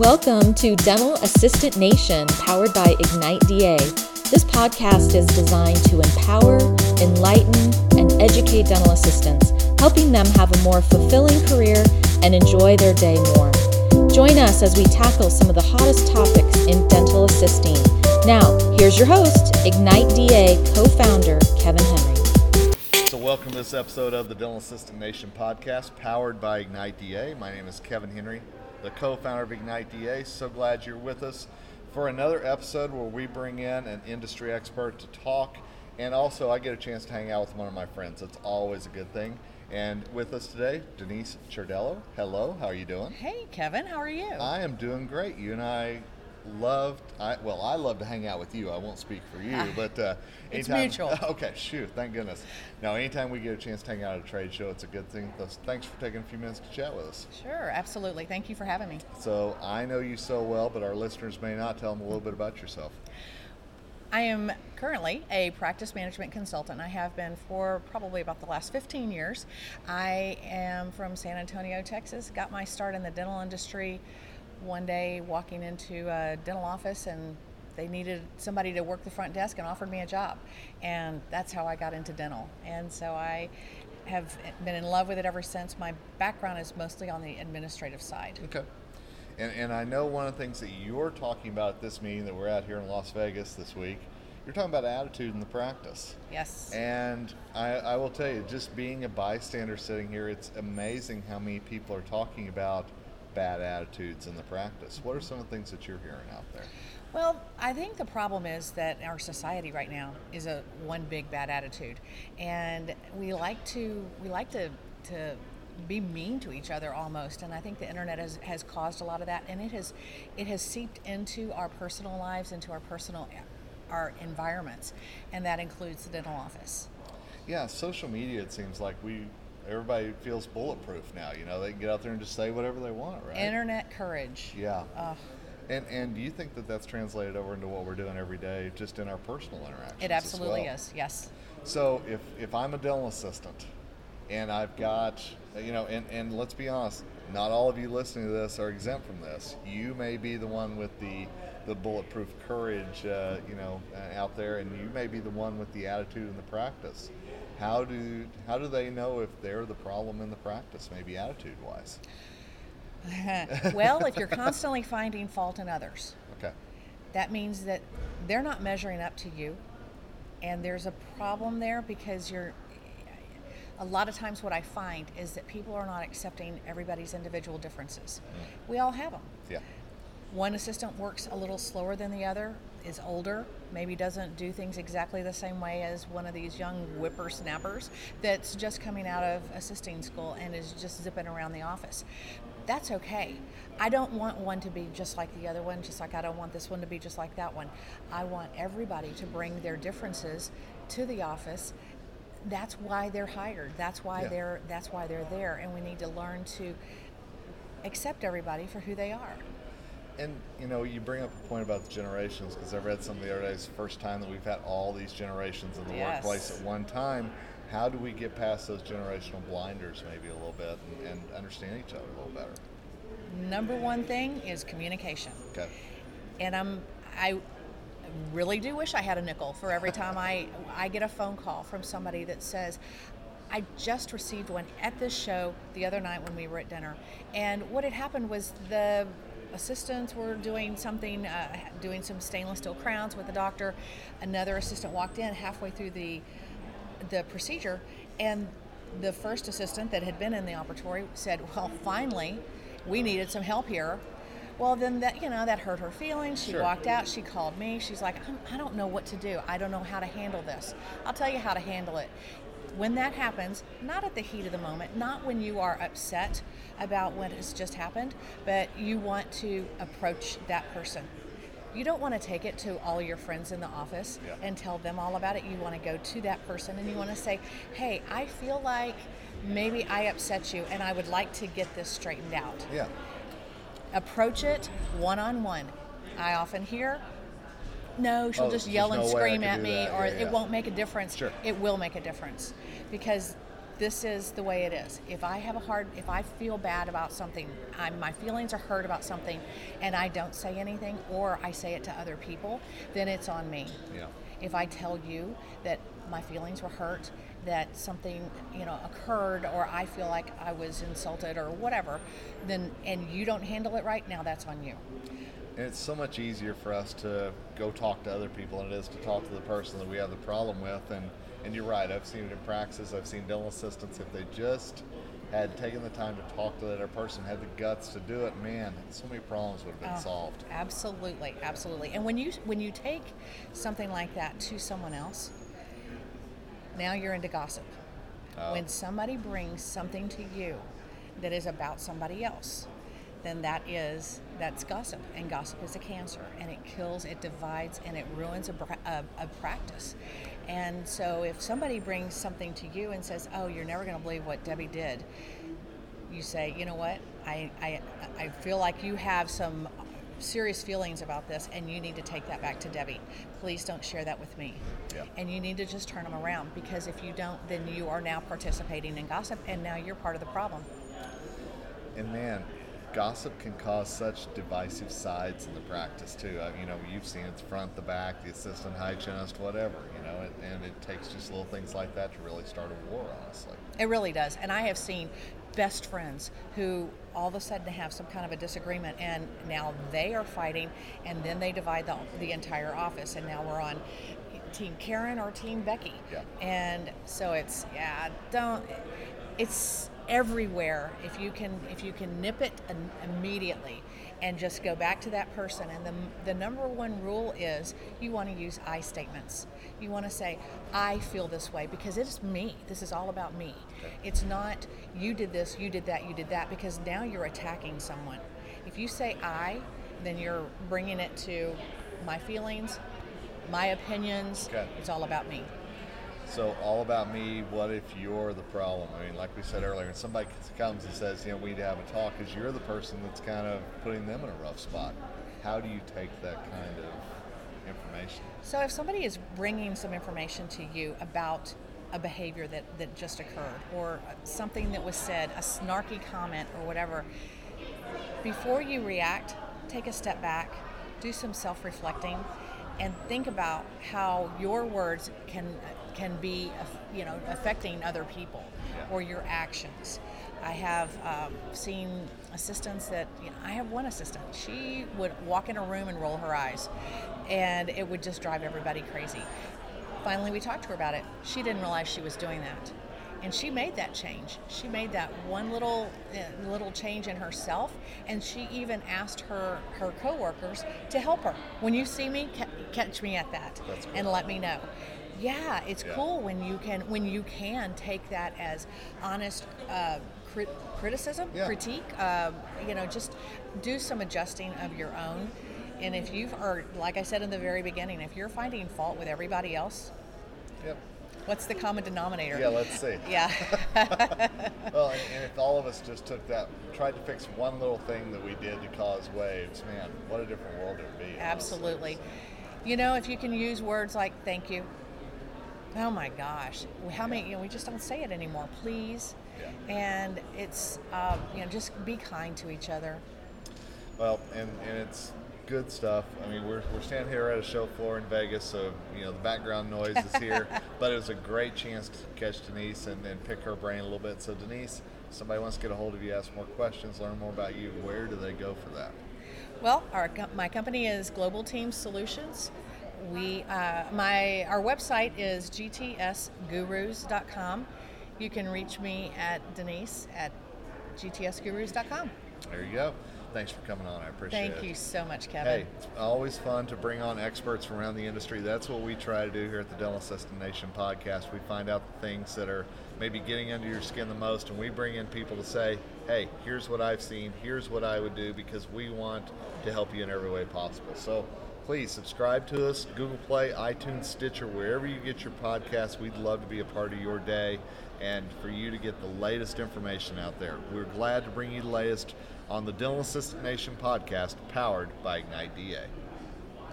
Welcome to Dental Assistant Nation, powered by Ignite DA. This podcast is designed to empower, enlighten, and educate dental assistants, helping them have a more fulfilling career and enjoy their day more. Join us as we tackle some of the hottest topics in dental assisting. Now, here's your host, Ignite DA co founder Kevin Henry. So, welcome to this episode of the Dental Assistant Nation podcast, powered by Ignite DA. My name is Kevin Henry, the co founder of Ignite DA. So glad you're with us for another episode where we bring in an industry expert to talk. And also, I get a chance to hang out with one of my friends. It's always a good thing. And with us today, Denise Ciardello. Hello, how are you doing? Hey, Kevin, how are you? I am doing great. You and I loved, I, well, I love to hang out with you. I won't speak for you, but uh, It's anytime- mutual. Okay, shoot, thank goodness. Now, anytime we get a chance to hang out at a trade show, it's a good thing. Thanks for taking a few minutes to chat with us. Sure, absolutely. Thank you for having me. So, I know you so well, but our listeners may not. Tell them a little bit about yourself. I am currently a practice management consultant. I have been for probably about the last 15 years. I am from San Antonio, Texas. Got my start in the dental industry one day walking into a dental office and they needed somebody to work the front desk and offered me a job. And that's how I got into dental. And so I have been in love with it ever since. My background is mostly on the administrative side. Okay. And, and I know one of the things that you're talking about at this meeting that we're at here in Las Vegas this week, you're talking about attitude in the practice. Yes. And I, I will tell you, just being a bystander sitting here, it's amazing how many people are talking about bad attitudes in the practice. What are some of the things that you're hearing out there? Well, I think the problem is that our society right now is a one big bad attitude, and we like to we like to to be mean to each other almost. And I think the internet has, has caused a lot of that, and it has it has seeped into our personal lives, into our personal our environments, and that includes the dental office. Yeah, social media, it seems like we everybody feels bulletproof now. You know, they can get out there and just say whatever they want, right? Internet courage. yeah. And and do you think that that's translated over into what we're doing every day, just in our personal interactions? It absolutely well? is. Yes. So if if I'm a dental assistant and I've got you know and and let's be honest, not all of you listening to this are exempt from this. You may be the one with the the bulletproof courage, uh, you know, uh, out there, and you may be the one with the attitude and the practice. How do how do they know if they're the problem in the practice, maybe attitude wise? well, if you're constantly finding fault in others, Okay. that means that they're not measuring up to you and there's a problem there because you're a lot of times what i find is that people are not accepting everybody's individual differences mm. we all have them Yeah. One assistant works a little slower than the other is older maybe doesn't do things exactly the same way as one of these young whippersnappers that's just coming out of assisting school and is just zipping around the office. That's okay. I don't want one to be just like the other one just like i don't want this one to be just like that one. I want everybody to bring their differences to the office. That's why they're hired. That's why Yeah. they're that's why they're there. And we need to learn to accept everybody for who they are And you know, you bring up a point about the generations because I read some the other day. It's the first time that we've had all these generations in the Yes. workplace at one time. How do we get past those generational blinders, maybe a little bit, and, and understand each other a little better? number one thing is communication Okay. and i'm i really do wish i had a nickel for every time i i get a phone call from somebody that says i just received one at this show the other night when we were at dinner and what had happened was the assistants were doing something uh, doing some stainless steel crowns with the doctor. Another assistant walked in halfway through the the procedure and the first assistant that had been in the operatory said well finally we needed some help here. Well then that you know that hurt her feelings. She Sure. walked out. She called me. She's like "I'm- i don't know what to do. I don't know how to handle this. I'll tell you how to handle it when that happens not at the heat of the moment not when you are upset about what has just happened but you want to approach that person you don't want to take it to all your friends in the office Yeah. and tell them all about it. You want to go to that person and you want to say, hey, I feel like maybe I upset you and I would like to get this straightened out. Yeah. Approach it one on one. I often hear, no, she'll Oh, just yell and I scream at me, that. or Yeah, yeah. it won't make a difference. Sure. It will make a difference because this is the way it is. If I have a hard, if I feel bad about something, I'm, my feelings are hurt about something, and I don't say anything, or I say it to other people, then it's on me. Yeah. If I tell you that my feelings were hurt, that something you know occurred, or I feel like I was insulted or whatever, then and you don't handle it right, now that's on you. And it's so much easier for us to go talk to other people than it is to talk to the person that we have the problem with. And, and you're right, I've seen it in practice. I've seen dental assistants, if they just had taken the time to talk to that other person, had the guts to do it, man, so many problems would have been Oh, solved. Absolutely, absolutely. And when you when you take something like that to someone else, now you're into gossip. Oh. When somebody brings something to you that is about somebody else, then that is that's gossip, and gossip is a cancer, and it kills, it divides, and it ruins a, a, a practice. And so, if somebody brings something to you and says, "Oh, you're never going to believe what Debbie did," you say, you know what, I, I, I feel like you have some serious feelings about this and you need to take that back to Debbie. Please don't share that with me. Yeah. And you need to just turn them around because if you don't, then you are now participating in gossip and now you're part of the problem. And man, gossip can cause such divisive sides in the practice too. Uh, you know, you've seen it's front, the back, the assistant hygienist, whatever. You know, and, and it takes just little things like that to really start a war, honestly. It really does. And I have seen best friends who all of a sudden have some kind of a disagreement and now they are fighting and then they divide the, the entire office and now we're on team Karen or team Becky. Yeah. And so it's yeah, don't it's everywhere if you can if you can nip it im- immediately and just go back to that person. And the, the number one rule is you want to use i statements. You want to say i feel this way because it's me. This is all about me. It's not you did this you did that you did that because now you're attacking someone. If you say i then you're bringing it to my feelings my opinions. Okay. it's all about me So all about me. What if you're the problem? I mean, like we said earlier, and somebody comes and says, you know, we need to have a talk, because you're the person that's kind of putting them in a rough spot. How do you take that kind of information? So if somebody is bringing some information to you about a behavior that, that just occurred or something that was said, a snarky comment or whatever, before you react, take a step back, do some self-reflecting, and think about how your words can can be, you know, affecting other people Yeah. or your actions. I have um, seen assistants that you know, I have one assistant. She would walk in a room and roll her eyes, and it would just drive everybody crazy. Finally, we talked to her about it. She didn't realize she was doing that, and she made that change. She made that one little uh, little change in herself, and she even asked her her coworkers to help her. When you see me, ca- catch me at that, cool. and let me know. Yeah, it's Yeah. cool when you can when you can take that as honest uh, crit- criticism, Yeah. critique. Uh, you know, just do some adjusting of your own. And if you are, like I said in the very beginning, if you're finding fault with everybody else, Yep. what's the common denominator? Yeah, let's see. Yeah. Well, and, and if all of us just took that, tried to fix one little thing that we did to cause waves, man, what a different world it would be. Absolutely. You know, if you can use words like thank you. Oh my gosh. How many, you know, we just don't say it anymore. Please. Yeah. And it's, um, you know, just be kind to each other. Well, and, and it's good stuff. I mean, we're, we're standing here at a show floor in Vegas, so, you know, the background noise is here. but it was a great chance to catch Denise and, and pick her brain a little bit. So, Denise, somebody wants to get a hold of you, ask more questions, learn more about you, where do they go for that? Well, our my company is Global Team Solutions. We uh, my our website is gtsgurus.com. You can reach me at Denise at gtsgurus.com. There you go. Thanks for coming on. I appreciate it. Thank you so much, Kevin. Hey, it's always fun to bring on experts from around the industry. That's what we try to do here at the Dental Assistant Nation podcast. We find out the things that are maybe getting under your skin the most, and we bring in people to say, hey, here's what I've seen, here's what I would do, because we want to help you in every way possible. So please subscribe to us, Google Play, iTunes, Stitcher, wherever you get your podcasts. We'd love to be a part of your day and for you to get the latest information out there. We're glad to bring you the latest on the Dental Assistant Nation podcast powered by Ignite DA.